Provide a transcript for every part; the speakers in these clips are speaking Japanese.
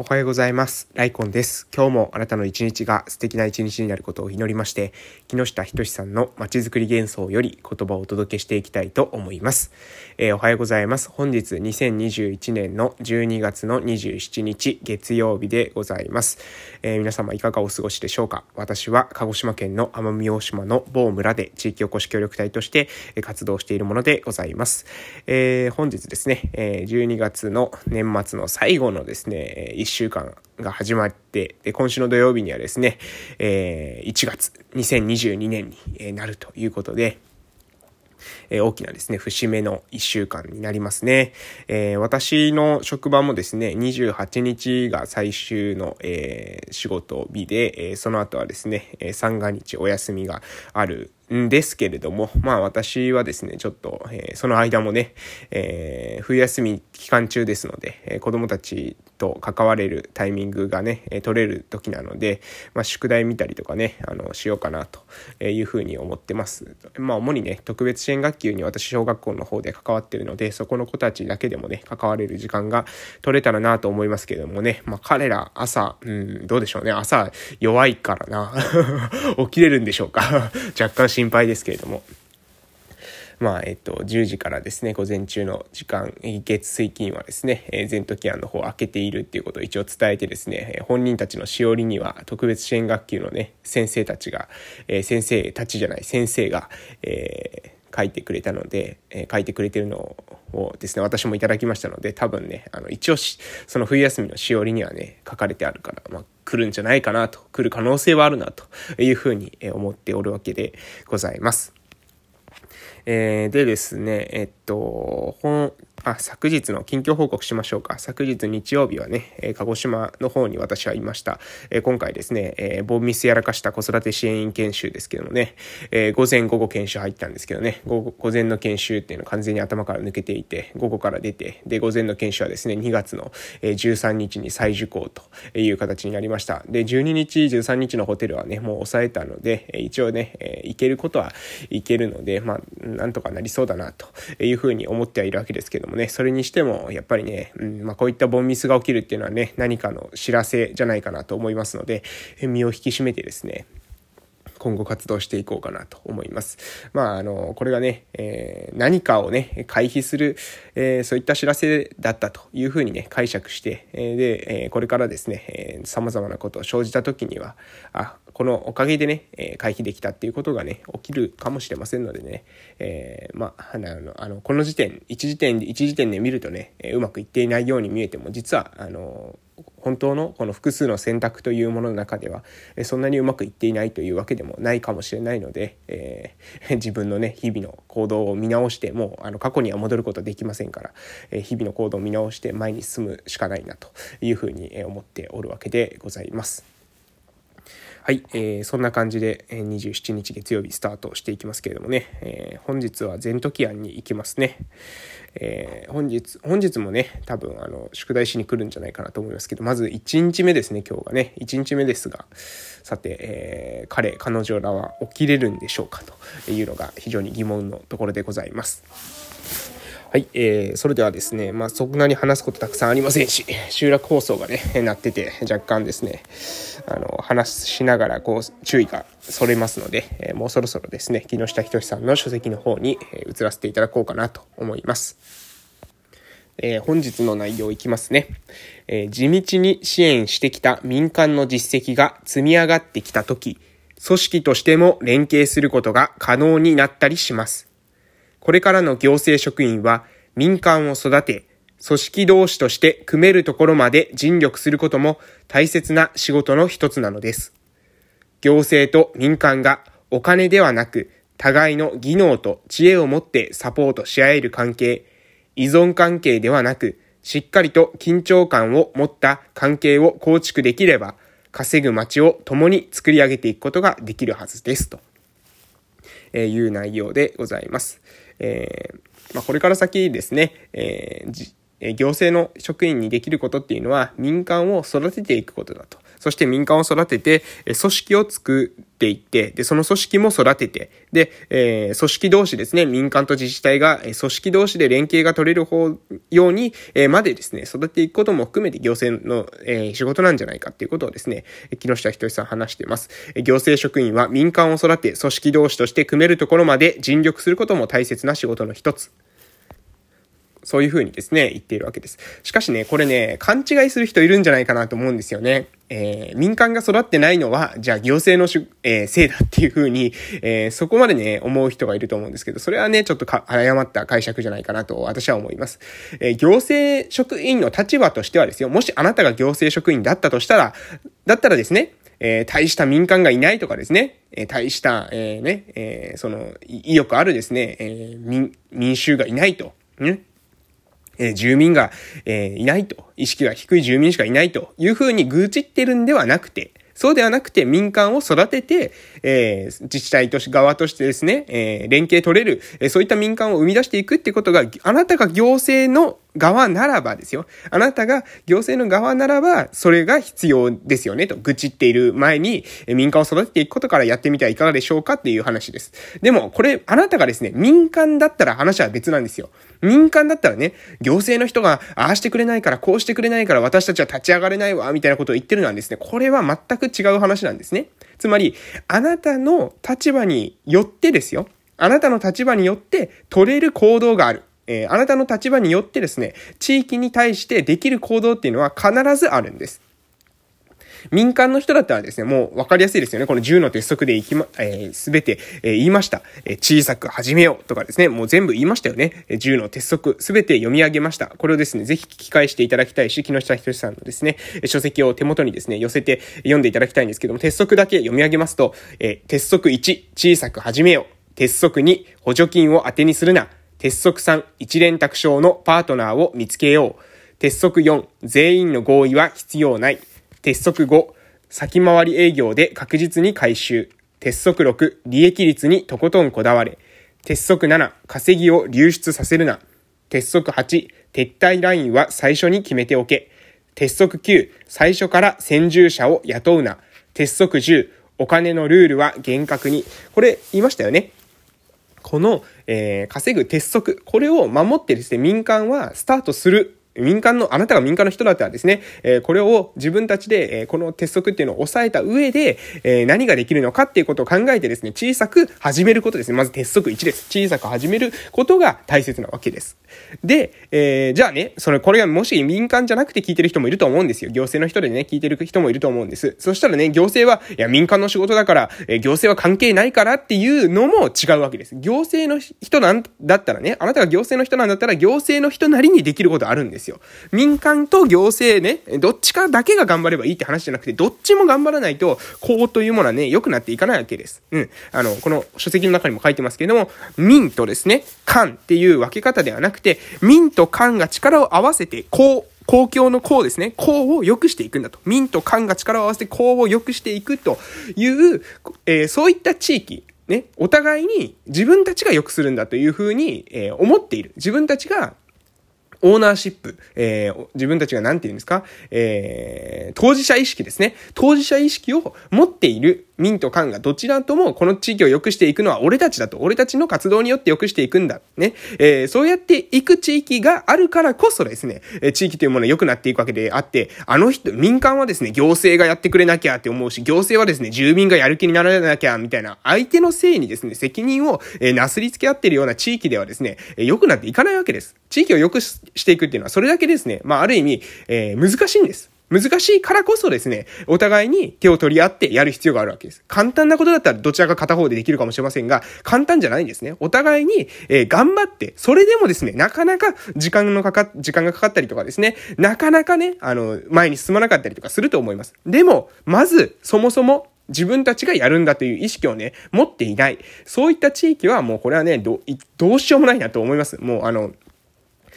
おはようございます。ライコンです。今日もあなたの一日が素敵な一日になることを祈りまして、木下仁さんのまちづくり幻想より言葉をお届けしていきたいと思います。えー、おはようございます。本日2021年の12月の27日月曜日でございます。えー、皆様いかがお過ごしでしょうか？私は鹿児島県の奄美大島の某村で地域おこし協力隊として活動しているものでございます。えー、本日ですね、12月の年末の最後のですね、週間が始まって、で、今週の土曜日にはですね、えー、1月2022年になるということで、えー、大きなですね、節目の1週間になりますね。えー、私の職場もですね、28日が最終の、えー、仕事日で、えその後はですね、三が日お休みがあるんですけれども、まあ私はですね、ちょっと、えー、その間もね、えー、冬休み期間中ですので、えー、子供たちと関われるタイミングがね、え取れる時なので、まあ宿題見たりとかね、あの、しようかなというふうに思ってます。まあ主にね、特別支援学級に私小学校の方で関わってるので、そこの子たちだけでもね、関われる時間が取れたらなと思いますけれどもね、まあ彼ら朝、うん、どうでしょうね、朝弱いからな、起きれるんでしょうか。若干心配ですけれども。まあ、えっと、10時からですね、午前中の時間、月水金はですね、えー、全時案の方を開けているっていうことを一応伝えてですね、本人たちのしおりには特別支援学級のね、先生たちが、えー、先生たちじゃない、先生が、えー、書いてくれたので、えー、書いてくれてるのをですね、私もいただきましたので、多分ね、あの、一応その冬休みのしおりにはね、書かれてあるから、まあ、来るんじゃないかなと、来る可能性はあるなというふうに思っておるわけでございます。えー、でですね、えっと、あ、昨日の近況報告しましょうか。昨日日曜日はね、えー、鹿児島の方に私はいました。えー、今回ですね、えー、ボンミスやらかした子育て支援員研修ですけどもね、えー、午前午後研修入ったんですけどね、午午前の研修っていうのは完全に頭から抜けていて、午後から出て、で、午前の研修はですね、2月の13日に再受講という形になりました。で、12日、13日のホテルはね、もう抑えたので、一応ね、えー、行けることは行けるので、まあ、なんとかなりそうだなというふうに思ってはいるわけですけどもね、それにしても、やっぱりね、うんまあ、こういったボンミスが起きるっていうのはね、何かの知らせじゃないかなと思いますので、身を引き締めてですね、今後活動していこうかなと思います。まあ、あの、これがね、えー、何かをね、回避する、えー、そういった知らせだったというふうにね、解釈して、えー、で、えこれからですね、えー、様々なことを生じた時には、あ、このおかげでね、え回避できたっていうことがね、起きるかもしれませんのでね、えまあ、あの、あのこの時点、一時点で、一時点で見るとね、えうまくいっていないように見えても、実は、あの、本当のこの複数の選択というものの中ではそんなにうまくいっていないというわけでもないかもしれないので、えー、自分のね日々の行動を見直してもうあの過去には戻ることできませんから、えー、日々の行動を見直して前に進むしかないなというふうに思っておるわけでございます。はい、えー、そんな感じで27日月曜日スタートしていきますけれどもね、えー、本日は全時案に行きますね。えー、本日、本日もね、多分あの、宿題しに来るんじゃないかなと思いますけど、まず1日目ですね、今日がね、1日目ですが、さて、えー、彼、彼女らは起きれるんでしょうかというのが非常に疑問のところでございます。はい、えー、それではですね、まあ、そんなに話すことたくさんありませんし、集落放送がね、なってて、若干ですね、あの、話しながら、こう、注意がそれますので、えー、もうそろそろですね、木下仁さんの書籍の方に、え、移らせていただこうかなと思います。えー、本日の内容いきますね、えー、地道に支援してきた民間の実績が積み上がってきたとき、組織としても連携することが可能になったりします。これからの行政職員は民間を育て、組織同士として組めるところまで尽力することも大切な仕事の一つなのです。行政と民間がお金ではなく互いの技能と知恵を持ってサポートし合える関係、依存関係ではなく、しっかりと緊張感を持った関係を構築できれば、稼ぐ街を共に作り上げていくことができるはずです。という内容でございます。えー、まあ、これから先ですね、えーえ行政の職員にできることっていうのは民間を育てていくことだと。そして民間を育てて、組織を作っていって、で、その組織も育てて、で、えー、組織同士ですね、民間と自治体が、組織同士で連携が取れる方、ように、えー、までですね、育てていくことも含めて行政の、えー、仕事なんじゃないかっていうことをですね、木下仁さん話しています。行政職員は民間を育て、組織同士として組めるところまで尽力することも大切な仕事の一つ。そういうふうにですね、言っているわけです。しかしね、これね、勘違いする人いるんじゃないかなと思うんですよね。えー、民間が育ってないのは、じゃあ行政のし、えー、せいだっていうふうに、えー、そこまでね、思う人がいると思うんですけど、それはね、ちょっとか、誤った解釈じゃないかなと私は思います。え行政職員の立場としてはですよ、もしあなたが行政職員だったとしたら、だったらですね、えー、大した民間がいないとかですね、えー、大した、えー、ね、えその、意欲あるですね、え民、民衆がいないと。ね。え住民が、えいないと、意識が低い住民しかいないというふうに愚痴ってるんではなくて、そうではなくて民間を育てて、えー、自治体とし側としてですね、えー、連携取れる、えー、そういった民間を生み出していくってことが、あなたが行政の側ならばですよ。あなたが行政の側ならば、それが必要ですよね、と。愚痴っている前に、民間を育てていくことからやってみてはいかがでしょうかっていう話です。でも、これ、あなたがですね、民間だったら話は別なんですよ。民間だったらね、行政の人が、ああしてくれないから、こうしてくれないから、私たちは立ち上がれないわ、みたいなことを言ってるのはですね、これは全く違う話なんですね。つまり、あなたの立場によってですよ。あなたの立場によって取れる行動がある。えー、あなたの立場によってですね、地域に対してできる行動っていうのは必ずあるんです。民間の人だったらですね、もう分かりやすいですよね。この10の鉄則でいきま、えー、べて、えー、言いました。えー、小さく始めようとかですね、もう全部言いましたよね。えー、10の鉄則すべて読み上げました。これをですね、ぜひ聞き返していただきたいし、木下仁さんのですね、書籍を手元にですね、寄せて読んでいただきたいんですけども、鉄則だけ読み上げますと、えー、鉄則1、小さく始めよう。鉄則2、補助金を当てにするな。鉄則3、一連卓章のパートナーを見つけよう。鉄則4、全員の合意は必要ない。鉄則5、先回り営業で確実に回収。鉄則6、利益率にとことんこだわれ。鉄則7、稼ぎを流出させるな。鉄則8、撤退ラインは最初に決めておけ。鉄則9、最初から先住者を雇うな。鉄則10、お金のルールは厳格に。これ言いましたよね。この、えー、稼ぐ鉄則、これを守ってですね、民間はスタートする。民間の、あなたが民間の人だったらですね、えー、これを自分たちで、えー、この鉄則っていうのを抑えた上で、えー、何ができるのかっていうことを考えてですね、小さく始めることですね。まず鉄則1です。小さく始めることが大切なわけです。で、えー、じゃあね、それ、これがもし民間じゃなくて聞いてる人もいると思うんですよ。行政の人でね、聞いてる人もいると思うんです。そしたらね、行政は、いや、民間の仕事だから、えー、行政は関係ないからっていうのも違うわけです。行政の人なんだったらね、あなたが行政の人なんだったら、行政の人なりにできることあるんですよ。民間と行政ね、どっちかだけが頑張ればいいって話じゃなくて、どっちも頑張らないと、こうというものはね、良くなっていかないわけです。うん。あの、この書籍の中にも書いてますけれども、民とですね、官っていう分け方ではなくて、民と官が力を合わせて、こう、公共の公ですね。公を良くしていくんだと。民と官が力を合わせて公を良くしていくという、えー、そういった地域、ね、お互いに自分たちが良くするんだというふうに、えー、思っている。自分たちがオーナーシップ、えー、自分たちが何て言うんですか、えー、当事者意識ですね。当事者意識を持っている民と官がどちらともこの地域を良くしていくのは俺たちだと。俺たちの活動によって良くしていくんだ。ね。えー、そうやっていく地域があるからこそですね、え地域というものは良くなっていくわけであって、あの人、民間はですね、行政がやってくれなきゃって思うし、行政はですね、住民がやる気にならなきゃ、みたいな、相手のせいにですね、責任を、えなすりつけ合ってるような地域ではですね、え良くなっていかないわけです。地域を良くしていくっていうのは、それだけですね、まあ、ある意味、えー、難しいんです。難しいからこそですね、お互いに手を取り合ってやる必要があるわけです。簡単なことだったらどちらか片方でできるかもしれませんが、簡単じゃないんですね。お互いに、えー、頑張って、それでもですね、なかなか時間のかか、時間がかかったりとかですね、なかなかね、あの、前に進まなかったりとかすると思います。でも、まず、そもそも、自分たちがやるんだという意識をね、持っていない。そういった地域はもうこれはね、ど、どうしようもないなと思います。もうあの、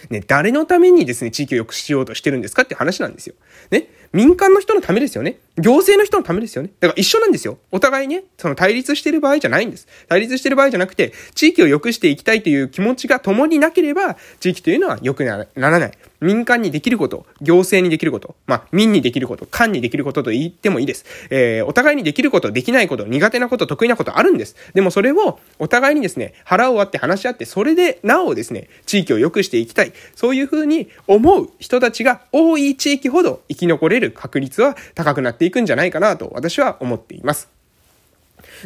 ね、誰のためにですね、地域を良くしようとしてるんですかって話なんですよ。ね。民間の人のためですよね。行政の人のためですよね。だから一緒なんですよ。お互いね、その対立してる場合じゃないんです。対立してる場合じゃなくて、地域を良くしていきたいという気持ちが共になければ、地域というのは良くならない。民間にできること、行政にできること、まあ、民にできること、官にできることと言ってもいいです。えー、お互いにできること、できないこと、苦手なこと、得意なことあるんです。でもそれを、お互いにですね、腹を割って話し合って、それで、なおですね、地域を良くしていきたい。そういうふうに思う人たちが多い地域ほど生き残れる確率は高くなっていくんじゃないかなと、私は思っています。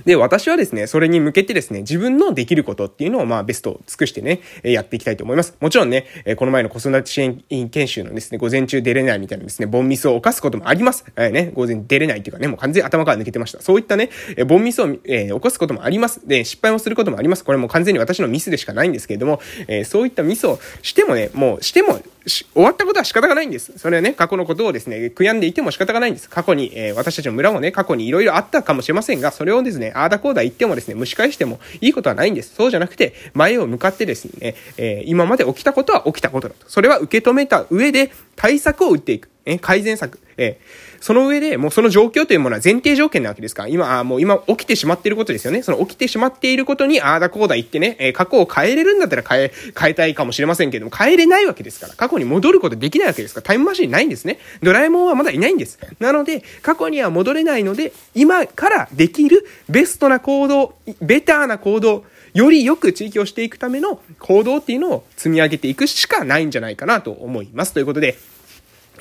で、私はですね、それに向けてですね、自分のできることっていうのを、まあ、ベストを尽くしてね、やっていきたいと思います。もちろんね、この前の子育て支援研修のですね、午前中出れないみたいなですね、ボンミスを犯すこともあります。えー、ね、午前出れないっていうかね、もう完全に頭から抜けてました。そういったね、ボンミスを、えー、起こすこともあります。で、失敗をすることもあります。これも完全に私のミスでしかないんですけれども、えー、そういったミスをしてもね、もうしても、終わったことは仕方がないんです。それはね、過去のことをですね、悔やんでいても仕方がないんです。過去に、えー、私たちの村もね、過去に色々あったかもしれませんが、それをですね、ああだこうだ言ってもですね、蒸し返してもいいことはないんです。そうじゃなくて、前を向かってですね、えー、今まで起きたことは起きたことだと。それは受け止めた上で対策を打っていく。え改善策。えー、その上で、もうその状況というものは前提条件なわけですから、今、もう今起きてしまっていることですよね。その起きてしまっていることに、ああだこうだ言ってね、え、過去を変えれるんだったら変え、変えたいかもしれませんけども、変えれないわけですから、過去に戻ることできないわけですから、タイムマシンないんですね。ドラえもんはまだいないんです。なので、過去には戻れないので、今からできるベストな行動、ベターな行動、よりよく地域をしていくための行動っていうのを積み上げていくしかないんじゃないかなと思います。ということで、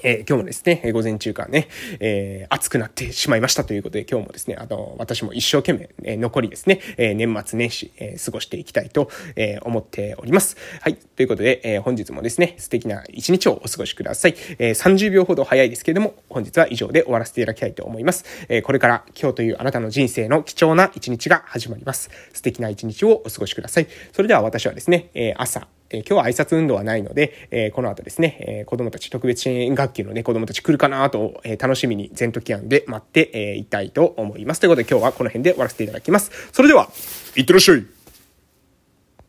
えー、今日もですねえ、午前中からね、えー、暑くなってしまいましたということで、今日もですね、あの、私も一生懸命、え、残りですね、え、年末年始、え、過ごしていきたいと、え、思っております。はい。ということで、え、本日もですね、素敵な一日をお過ごしください。え、30秒ほど早いですけれども、本日は以上で終わらせていただきたいと思います。え、これから今日というあなたの人生の貴重な一日が始まります。素敵な一日をお過ごしください。それでは私はですね、え、朝、え今日は挨拶運動はないので、えこの後ですね、え子供たち、特別支援学級のね、子供たち来るかなと、え楽しみに全時案で待って、えいたいと思います。ということで今日はこの辺で終わらせていただきます。それでは、いってらっしゃい